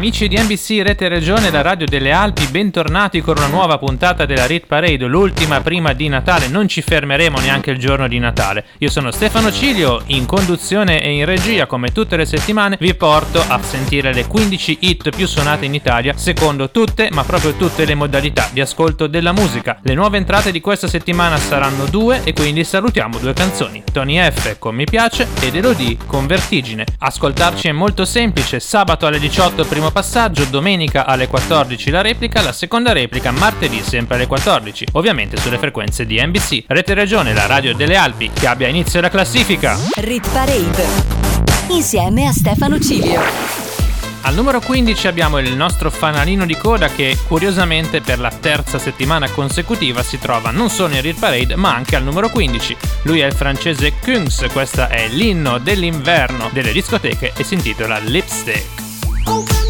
Amici di NBC Rete Regione, la radio delle Alpi, bentornati con una nuova puntata della Rit Parade, l'ultima prima di Natale. Non ci fermeremo neanche il giorno di Natale. Io sono Stefano Cilio, in conduzione e in regia, come tutte le settimane, vi porto a sentire le 15 hit più suonate in Italia, secondo tutte, ma proprio tutte le modalità di ascolto della musica. Le nuove entrate di questa settimana saranno due e quindi salutiamo due canzoni. Tony F con Mi piace ed Elodie con Vertigine. Ascoltarci è molto semplice, sabato alle 18 primo passaggio, domenica alle 14 la replica, la seconda replica martedì sempre alle 14, ovviamente sulle frequenze di NBC. Rete Regione, la radio delle Alpi, che abbia inizio la classifica. Rit Parade. Insieme a Stefano Cilio. Al numero 15 abbiamo il nostro fanalino di coda che curiosamente per la terza settimana consecutiva si trova non solo in Real Parade ma anche al numero 15. Lui è il francese Kungs, questa è l'inno dell'inverno delle discoteche e si intitola Lipstick.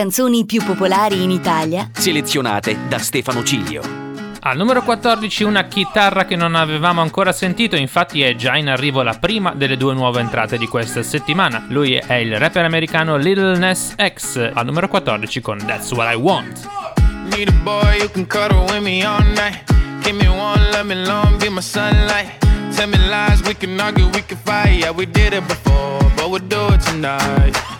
Canzoni più popolari in Italia. Selezionate da Stefano Cilio. Al numero 14 una chitarra che non avevamo ancora sentito, infatti è già in arrivo la prima delle due nuove entrate di questa settimana. Lui è il rapper americano Lil Nas X, al numero 14 con That's What I Want. Need a boy who can cuddle with me all night. Give me one, let me long, be my sunlight. Tell me lies, we can argue, we can fight. Yeah, we did it before, but we'll do it tonight.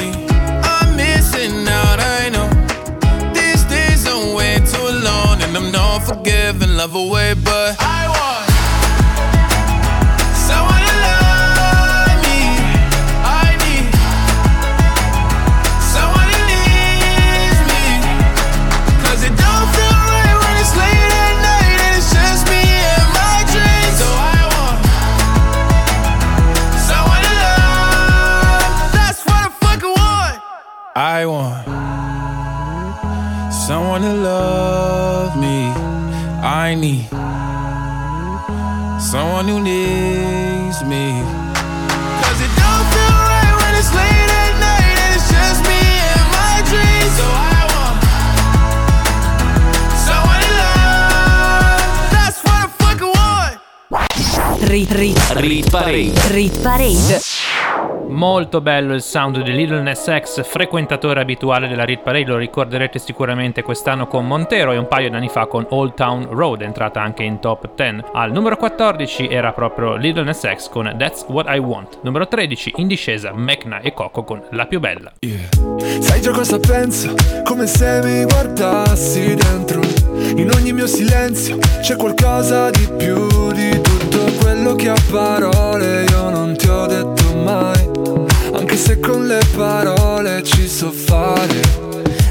And I'm not forgiving, love away, but I want. I need someone who needs me. Cause it don't feel right when it's late at night and it's just me and my dreams. So I want someone to love. That's what I fucking want. Rit, rit, Rit Parade. rit parade. Molto bello il sound di Little Ness X, frequentatore abituale della Rit Parade, lo ricorderete sicuramente quest'anno con Montero e un paio d'anni fa con Old Town Road, entrata anche in top 10. Al numero 14 era proprio Little Ness X con That's What I Want. Numero 13 in discesa Mecna e Coco con La più bella. Sai già cosa penso? Come se mi guardassi dentro. In ogni mio silenzio c'è qualcosa di più di tutto quello che a parole io non ti ho detto se con le parole ci so fare.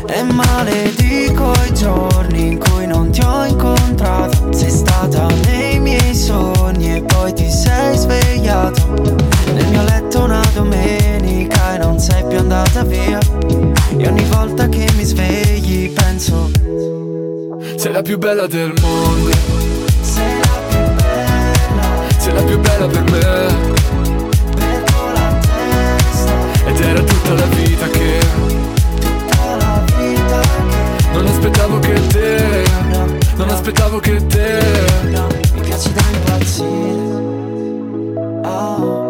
E maledico i giorni in cui non ti ho incontrato Sei stata nei miei sogni e poi ti sei svegliato Nel mio letto una domenica e non sei più andata via E ogni volta che mi svegli penso Sei la più bella del mondo. Sei la più bella, Sei la più bella per me. Era tutta la vita che Tutta la vita che non aspettavo che te. Non aspettavo che te. mi piaci da impazzire Oh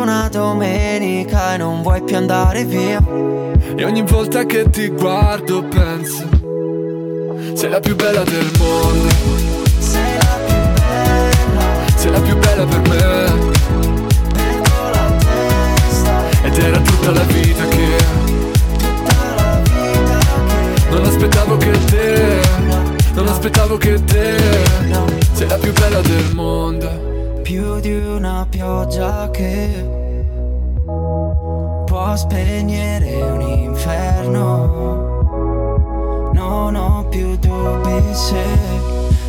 una domenica E non vuoi più andare via. E ogni volta che ti guardo penso Sei la più bella del mondo, Sei la più bella. Sei la più bella per me. Perdo la testa. Ed era tutta la vita che Tutta la vita che non aspettavo che te Non aspettavo che te. No. Sei la più bella del mondo più di una pioggia che può spegnere un inferno. Non ho più dubbi se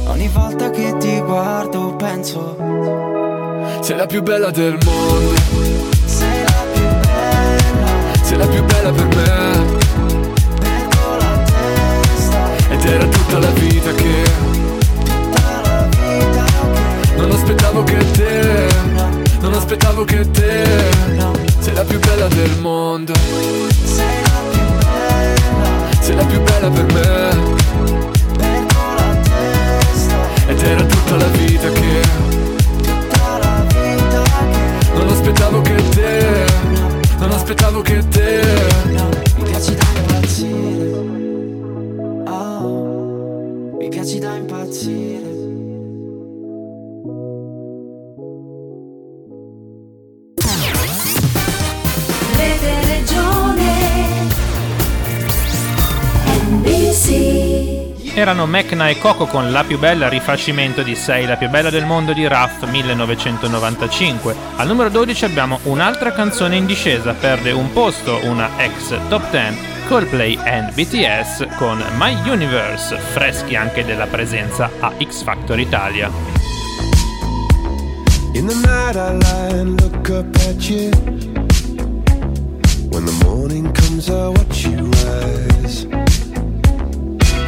ogni volta che ti guardo penso Sei la più bella del mondo. sei la più bella, Sei la più bella per me. Perdo la testa, Ed era tutta la vita che non aspettavo che te Non aspettavo che te Sei la più bella del mondo sei la più bella, Sei la più bella per me perdo la testa, Ed era tutta la vita che tutta la vita che non aspettavo che te Non aspettavo che te mi piaci da impazzire. Oh, mi piaci da impazzire. Erano Mecna e Coco con La più bella rifacimento di Sei la più bella del mondo di Raff 1995. Al numero 12 abbiamo un'altra canzone in discesa, perde un posto, una ex top 10, Coldplay and BTS con My Universe, freschi anche della presenza a X Factor Italia. In the night I lie and look up at you. When the morning comes, I watch you rise.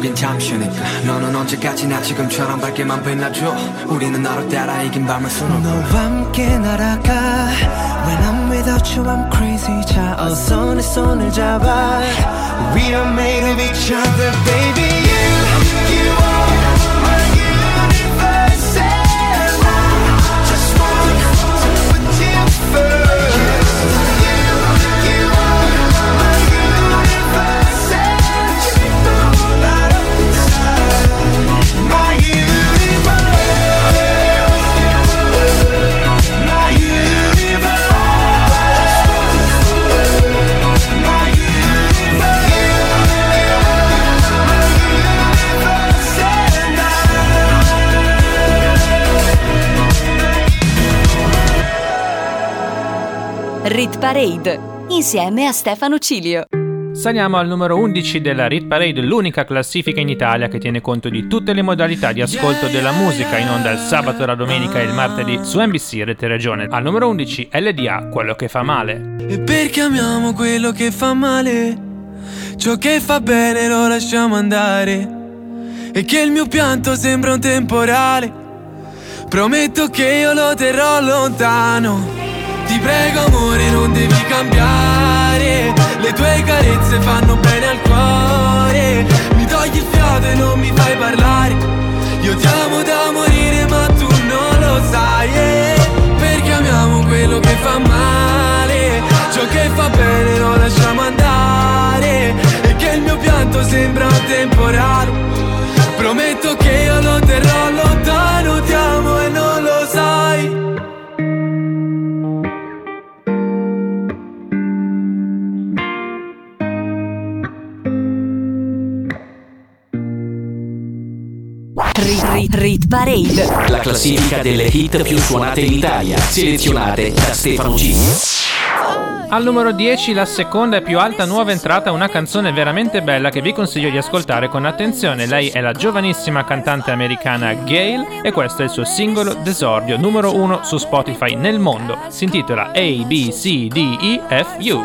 결국엔 잠시니까. 너는 언제까지나 지금처럼 밝게만 빛나줘? 우리는 너를 따라 이긴 밤을 수놓고. 너와 함께 날아가. When I'm without you I'm crazy. 자 어서 내 손을 잡아. We are made of each other baby. You, you are Parade insieme a Stefano Cilio. Saliamo al numero 11 della Rit Parade, l'unica classifica in Italia che tiene conto di tutte le modalità di ascolto della musica in onda il sabato, la domenica e il martedì su NBC Rete Regione. Al numero 11 LDA, quello che fa male. E perché amiamo quello che fa male? Ciò che fa bene lo lasciamo andare. E che il mio pianto sembra un temporale. Prometto che io lo terrò lontano. Prego amore non devi cambiare. Le tue carezze fanno bene al cuore. Mi togli il fiato e non mi fai parlare. Io ti amo da morire ma tu non lo sai. eh. Perché amiamo quello che fa male. Ciò che fa bene lo lasciamo andare. E che il mio pianto sembra temporale. Rit, Rit, Rit Parade. La classifica delle hit più suonate in Italia, selezionate da Stefano Cilio. Al numero 10 la seconda e più alta nuova entrata, una canzone veramente bella che vi consiglio di ascoltare con attenzione. Lei è la giovanissima cantante americana Gail e questo è il suo singolo d'esordio numero 1 su Spotify nel mondo. Si intitola A B C D E F U.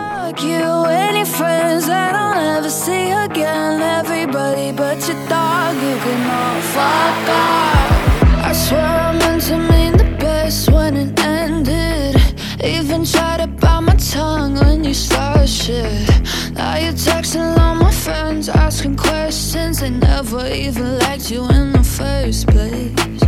never see again. Everybody but your dog, you can all fuck off. I swear I meant to mean the best when it ended. Even tried to bite my tongue when you started shit. Now you're texting all my friends, asking questions. They never even liked you in the first place.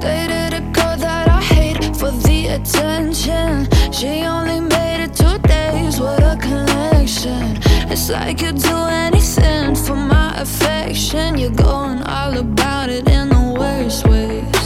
Dated a girl that I hate for the attention. She only made it two days with a connection. It's like you'd do anything for my affection. You're going all about it in the worst ways.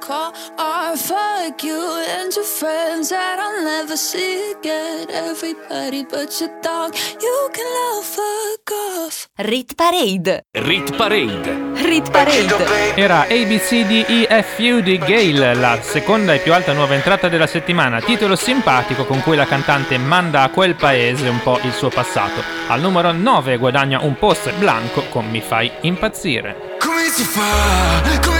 Call. Fuck you and your friends that I'll never see again. Everybody but your dog, you can all fuck off. Rit Parade. Rit Parade. Rit Parade. Era ABCDEFU di Gale, la seconda e più alta nuova entrata della settimana, titolo simpatico con cui la cantante manda a quel paese un po' il suo passato. Al numero 9 guadagna un post blanco con Mi fai impazzire. Come si fa, come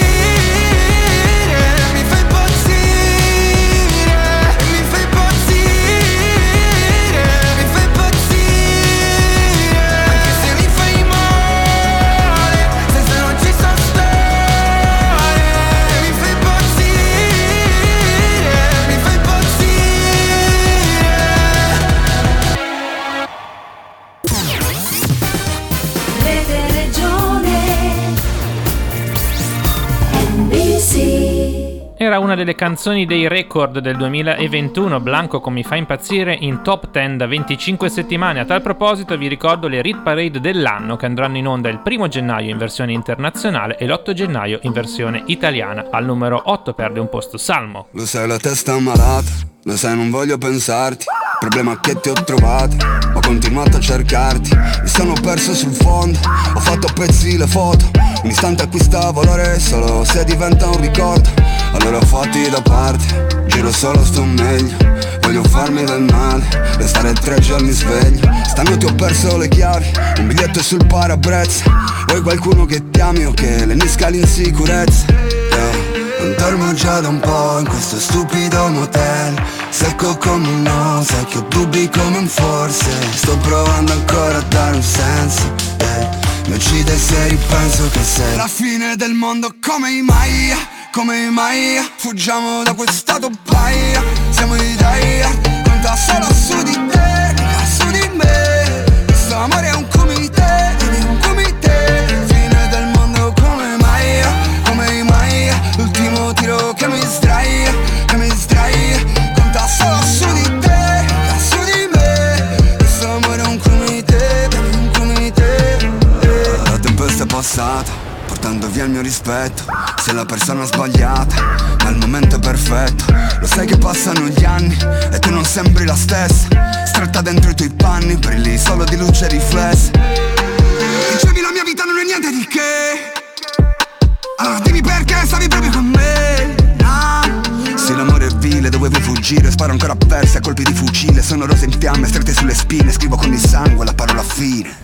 Era una delle canzoni dei record del 2021, Blanco con Mi fa impazzire in top 10 da 25 settimane. A tal proposito vi ricordo le Rit Parade dell'anno che andranno in onda il primo gennaio in versione internazionale e l'8 gennaio in versione italiana. Al numero 8 perde un posto Salmo. Lo sai la testa malata, lo sai non voglio pensarti Problema che ti ho trovato, ho continuato a cercarti Mi sono perso sul fondo, ho fatto pezzi le foto Un istante acquista valore solo se diventa un ricordo Allora fatti da parte, giro solo sto meglio Voglio farmi del male, restare tre giorni sveglio Stanotte ho perso le chiavi, un biglietto sul parabrezza Vuoi qualcuno che ti ami o che lenisca l'insicurezza? Yeah. Non dormo già da un po' in questo stupido motel Secco come un no, sai che ho dubbi come un forse Sto provando ancora a dare un senso eh. Mi uccide se ripenso che sei La fine del mondo come i Maya, come i Maya Fuggiamo da quest'stato paia Siamo i Daya, conta solo su di te, rispetto. Sei la persona sbagliata, ma il momento è perfetto. Lo sai che passano gli anni e tu non sembri la stessa. Stretta dentro i tuoi panni, brilli solo di luce riflessa. Dicevi la mia vita non è niente di che. Allora dimmi perché stavi proprio con me? Se l'amore è vile dovevo fuggire Sparo ancora a perse a colpi di fucile. Sono rose in fiamme strette sulle spine Scrivo con il sangue la parola fine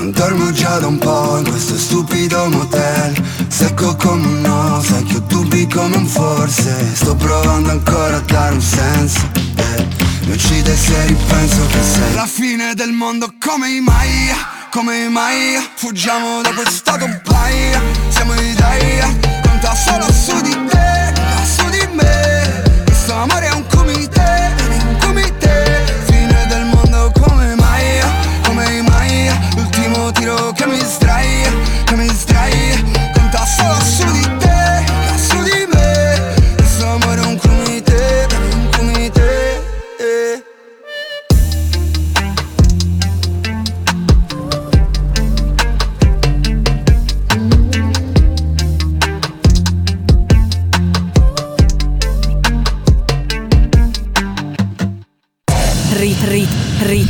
Non dormo già da un po' in questo stupido motel. Secco come un no, sai ho dubbi come un forse. Sto provando ancora a dare un senso. Eh. Mi uccide se ripenso che sei La fine del mondo. Come i Maya, come i Maya. Fuggiamo da quest'stato paia Siamo i Daya, conta solo su di te,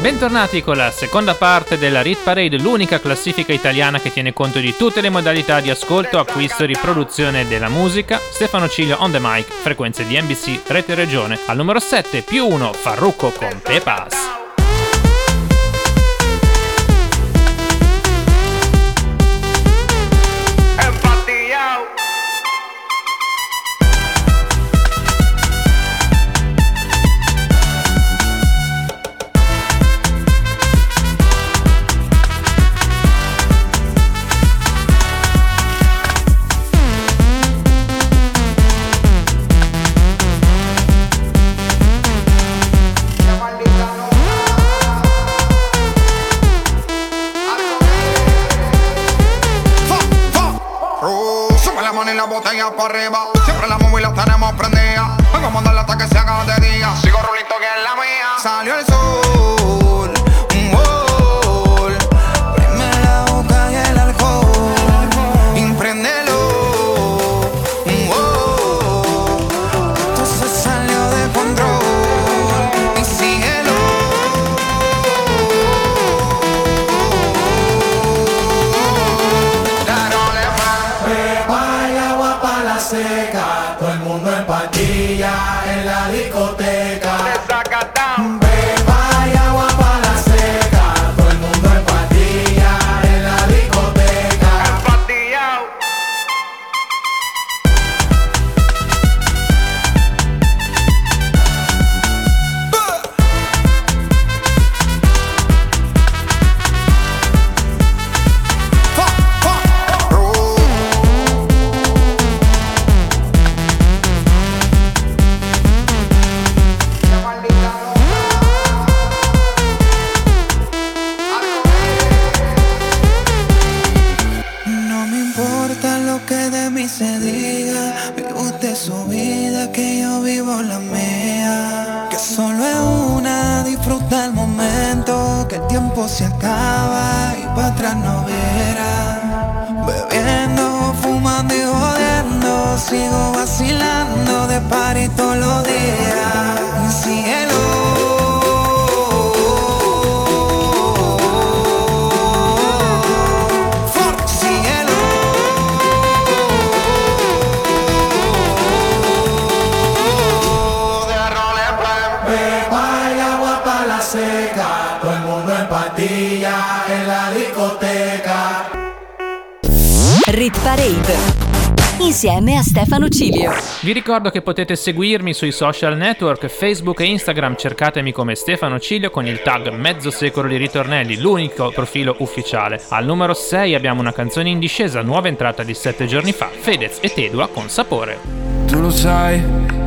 Bentornati con la seconda parte della Rit Parade, l'unica classifica italiana che tiene conto di tutte le modalità di ascolto, acquisto e riproduzione della musica. Stefano Ciglio on the mic, frequenze di NBC, Rete Regione. Al numero 7 più 1 Farrucco con Pepas. La mano y la botella para arriba. Siempre la móvil la tenemos prendida. Vengo a mandarla hasta que se haga de día. Sigo rulito que es la mía. Salió el. En la discoteca. Seca, todo el mundo en patilla en la discoteca. Rit Parade. Insieme a Stefano Cilio. Vi ricordo che potete seguirmi sui social network Facebook e Instagram, cercatemi come Stefano Ciglio con il tag Mezzo Secolo di Ritornelli, l'unico profilo ufficiale. Al numero 6 abbiamo una canzone in discesa, nuova entrata di 7 giorni fa, Fedez e Tedua con sapore. Tu lo sai,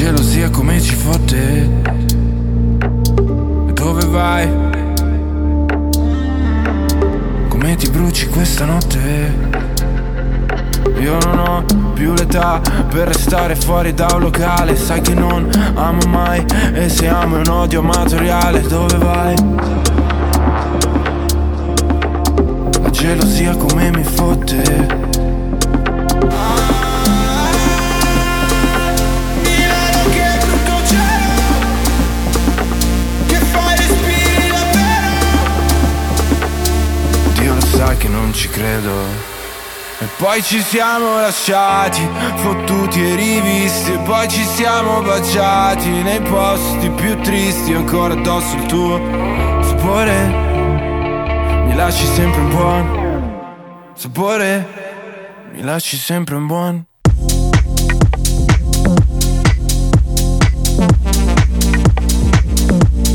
gelosia come ci fotte. Dove vai? Come ti bruci questa notte? Io non ho più l'età per restare fuori da un locale Sai che non amo mai e se amo è un odio amatoriale Dove vai? La gelosia come mi fotte Sai che non ci credo. E poi ci siamo lasciati, fottuti e rivisti. E poi ci siamo baciati nei posti più tristi Ancora addosso il tuo sapore. Mi lasci sempre un buon sapore. Mi lasci sempre un buon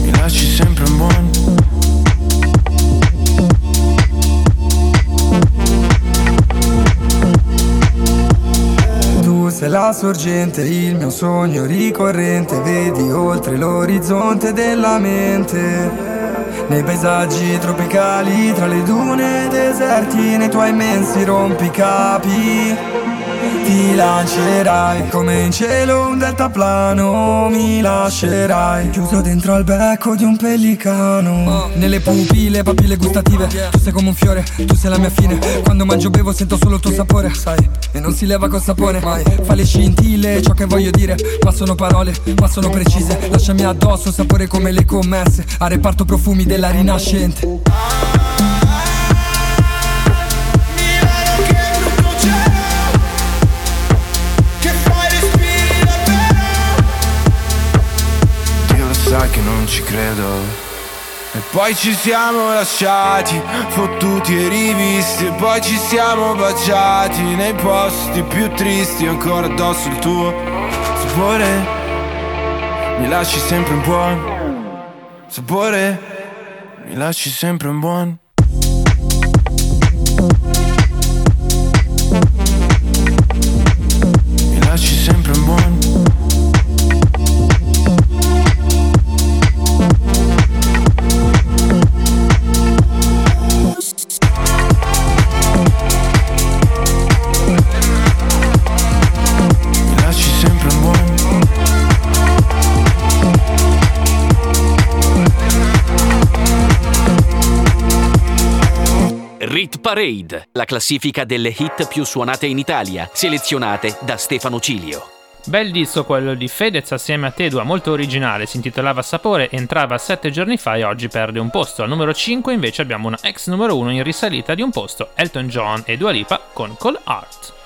Mi lasci sempre un buon Sei la sorgente, il mio sogno ricorrente, vedi oltre l'orizzonte della mente. Nei paesaggi tropicali, tra le dune deserti, nei tuoi immensi rompicapi. Ti lancerai come in cielo un deltaplano Mi lascerai chiuso dentro al becco di un pellicano. Nelle pupille, papille gustative Tu sei come un fiore, tu sei la mia fine. Quando mangio bevo sento solo il tuo sapore Sai, e non si leva col sapone mai. Fa le scintille, ciò che voglio dire Ma sono parole, ma sono precise. Lasciami addosso, sapore come le commesse A reparto profumi della rinascente ci credo. E poi ci siamo lasciati, fottuti e rivisti E poi ci siamo baciati nei posti più tristi Ancora addosso il tuo sapore. Mi lasci sempre un buon sapore. Mi lasci sempre un buon Parade, la classifica delle hit più suonate in Italia, selezionate da Stefano Cilio. Bel disco quello di Fedez assieme a Tedua, molto originale, si intitolava Sapore, entrava sette giorni fa e oggi perde un posto. Al numero 5 invece abbiamo una ex numero 1 in risalita di un posto, Elton John e Dua Lipa con Call Art.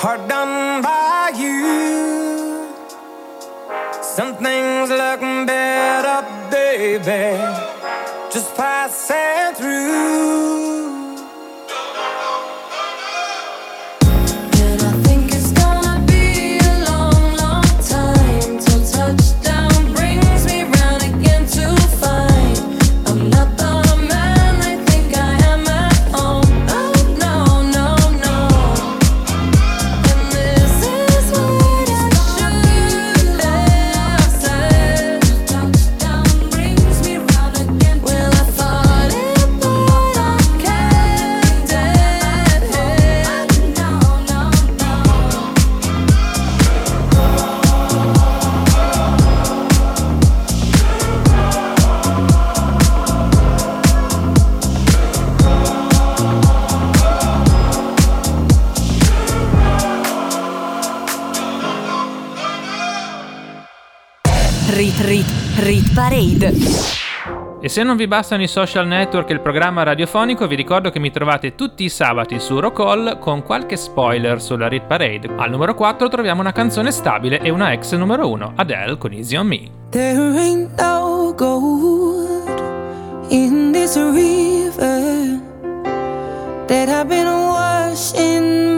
Heart done by you. Something's looking better, baby. Just passing through. Parade. E se non vi bastano i social network e il programma radiofonico, vi ricordo che mi trovate tutti i sabati su Rockall con qualche spoiler sulla Rit Parade. Al numero 4 troviamo una canzone stabile e una ex numero 1, Adele con Easy on Me. There ain't no gold in this river that I've been washing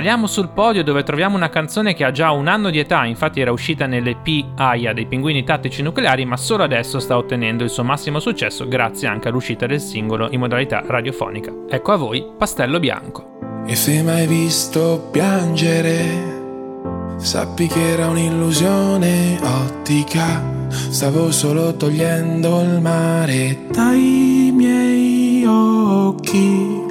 Saliamo sul podio dove troviamo una canzone che ha già un anno di età, infatti era uscita nell'EP AIA dei Pinguini Tattici Nucleari, ma solo adesso sta ottenendo il suo massimo successo grazie anche all'uscita del singolo in modalità radiofonica. Ecco a voi Pastello Bianco. E se mai visto piangere, sappi che era un'illusione ottica. Stavo solo togliendo il mare dai miei occhi.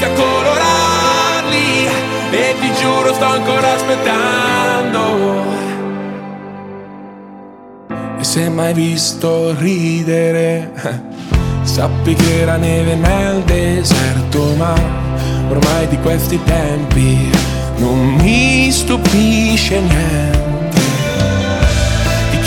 passi a colorarli e ti giuro sto ancora aspettando. E se mai visto ridere, sappi che era neve nel deserto, ma ormai di questi tempi non mi stupisce niente.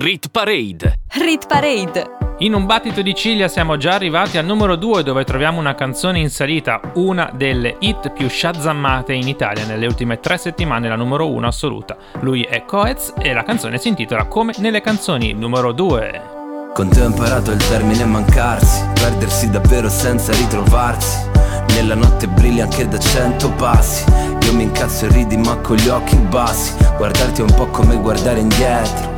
Rit Parade. Rit Parade. In un battito di ciglia siamo già arrivati al numero 2 dove troviamo una canzone in salita, una delle hit più shazammate in Italia nelle ultime tre settimane, la numero 1 assoluta. Lui è Coez e la canzone si intitola Come nelle canzoni numero 2. Con te ho imparato il termine mancarsi, perdersi davvero senza ritrovarsi. Nella notte brilli anche da cento passi. Io mi incazzo e ridi ma con gli occhi bassi. Guardarti è un po' come guardare indietro.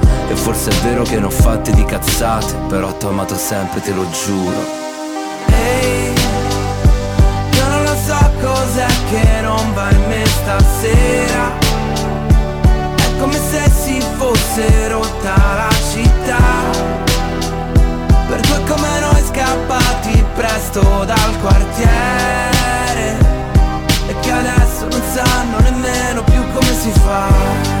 E forse è vero che ne ho fatte di cazzate Però t'ho amato sempre, te lo giuro. Ehi, io non lo so cos'è che non va in me stasera. È come se si fosse rotta la città. Per due come noi scappati presto dal quartiere. E che adesso non sanno nemmeno più come si fa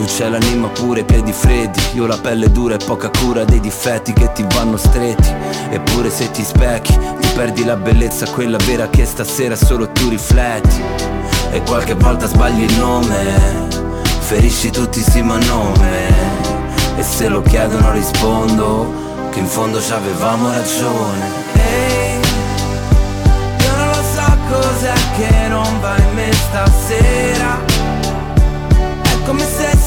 Tu c'hai l'anima pure, i piedi freddi. Io la pelle dura e poca cura dei difetti che ti vanno stretti. Eppure se ti specchi Ti perdi la bellezza, quella vera che stasera solo tu rifletti. E qualche volta sbagli il nome. Ferisci tutti sì ma nome. E se lo chiedono rispondo Che in fondo ci avevamo ragione. Ehi, io non lo so cos'è che non va in me stasera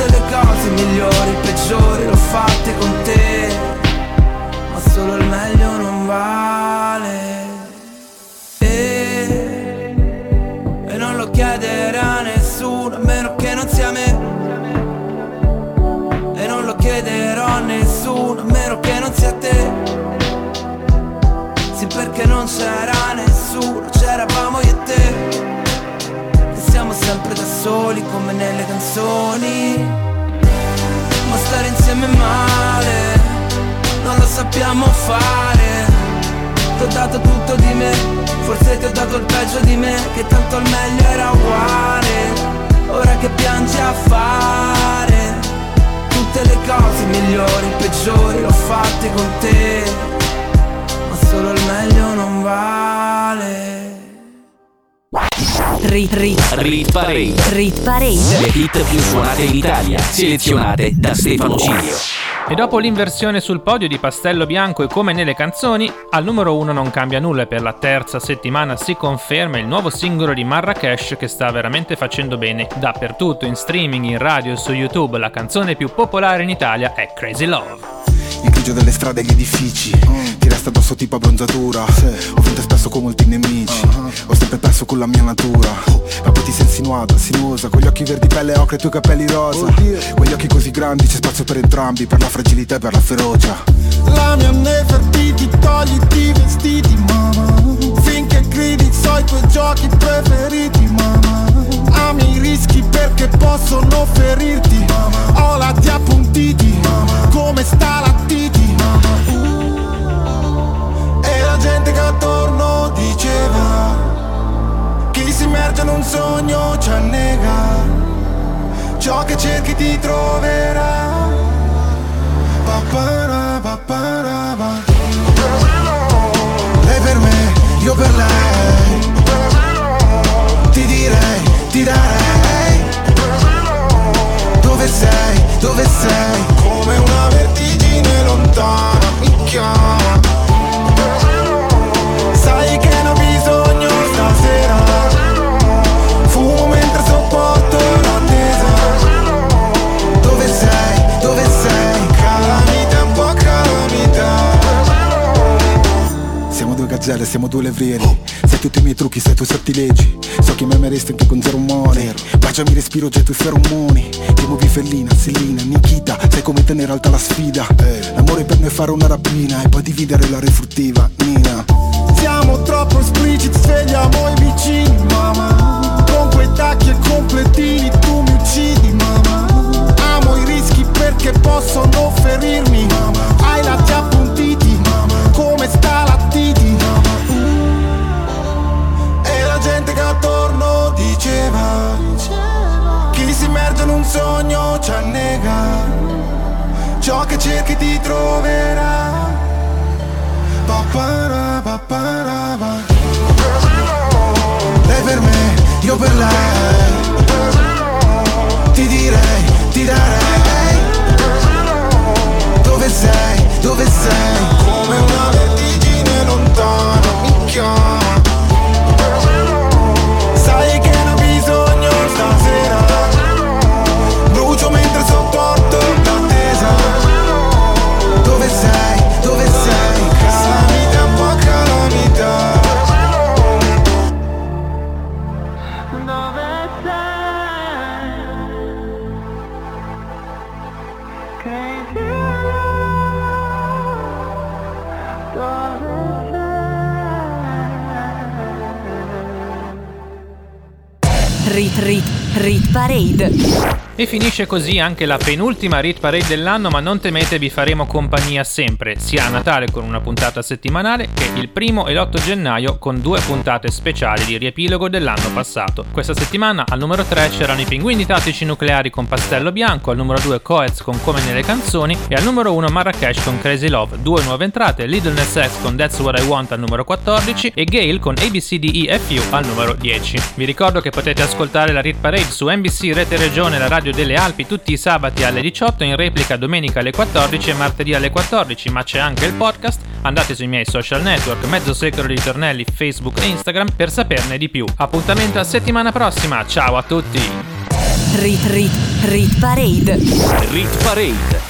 Tutte le cose migliori, peggiori L'ho fatte con te. Ma solo il meglio non vale. E, e non lo chiederà a nessuno A meno che non sia me. E non lo chiederò a nessuno A meno che non sia te. Sì perché non c'era nessuno C'eravamo io e te. E sempre da soli come nelle canzoni. Ma stare insieme è male Non lo sappiamo fare. Ti ho dato tutto di me Forse ti ho dato il peggio di me Che tanto il meglio era uguale. Ora che piangi a fare Tutte le cose migliori, peggiori L'ho fatte con te. Ma solo il meglio non vale Rit, rit, Rit Parade. Rit Parade. Le hit più suonate in Italia, selezionate da Stefano Cilio. E dopo l'inversione sul podio di Pastello Bianco e come nelle canzoni, al numero 1 non cambia nulla e per la terza settimana si conferma il nuovo singolo di Marrakesh che sta veramente facendo bene dappertutto, in streaming, in radio e su YouTube. La canzone più popolare in Italia è Crazy Love. Il grigio delle strade e gli edifici. Ti resta addosso tipo abbronzatura. Ho vinto spesso con molti nemici. Ho sempre perso con la mia natura. Ma poi ti sei insinuata, sinuosa Con gli occhi verdi pelle ocre e i tuoi capelli rosa. Quegli occhi così grandi c'è spazio per entrambi Per la fragilità e per la ferocia. La mia Nefertiti, togliti i vestiti, mamma Gridi so i tuoi giochi preferiti, mamma. Ami i rischi perché possono ferirti Ho la ti appuntiti, come sta la titi E la gente che attorno diceva Chi si immerge in un sogno ci annega. Ciò che cerchi ti troverà. Papara, per lei. Ti direi, ti darei. Dove sei, dove sei? Come una vertigine lontana Siamo due gazzelle, siamo due levrieri Sai tutti i miei trucchi, sai i tuoi sortilegi So che mi ameresti anche con zero umore Baciami respiro, getto i feromoni Ti muovi fellina, Selina, Nikita. Sai come tenere alta la sfida. L'amore per me è fare una rapina E poi dividere la refruttiva, Nina. Siamo troppo espliciti, svegliamo i vicini, mamma Con quei tacchi e completini tu mi uccidi, mamma Amo i rischi perché possono ferirmi, mamma Hai lati appuntiti, diceva Chi si immerge in un sogno ci annega. Ciò che cerchi ti troverà. Lei per me, io per lei. Ti direi, ti darei. Dove sei, dove sei? Come una vertigine lontana mi chiama E finisce così anche la penultima Rit Parade dell'anno, ma non temete, vi faremo compagnia sempre, sia a Natale con una puntata settimanale che il primo e l'8 gennaio con due puntate speciali di riepilogo dell'anno passato. Questa settimana al numero 3 c'erano i Pinguini Tattici Nucleari con Pastello Bianco, al numero 2 Coez con Come nelle canzoni e al numero 1 Marrakesh con Crazy Love, due nuove entrate, Little Nas X con That's What I Want al numero 14 e Gale con ABCDEFU al numero 10. Vi ricordo che potete ascoltare la Rit Parade su NBC Rete Regione, la radio delle Alpi tutti i sabati alle 18, in replica domenica alle 14 e martedì alle 14, ma c'è anche il podcast. Andate sui miei social network, mezzo secolo di ritornelli, Facebook e Instagram per saperne di più. Appuntamento a settimana prossima, ciao a tutti! Rit Rit Rit Parade. Rit Parade.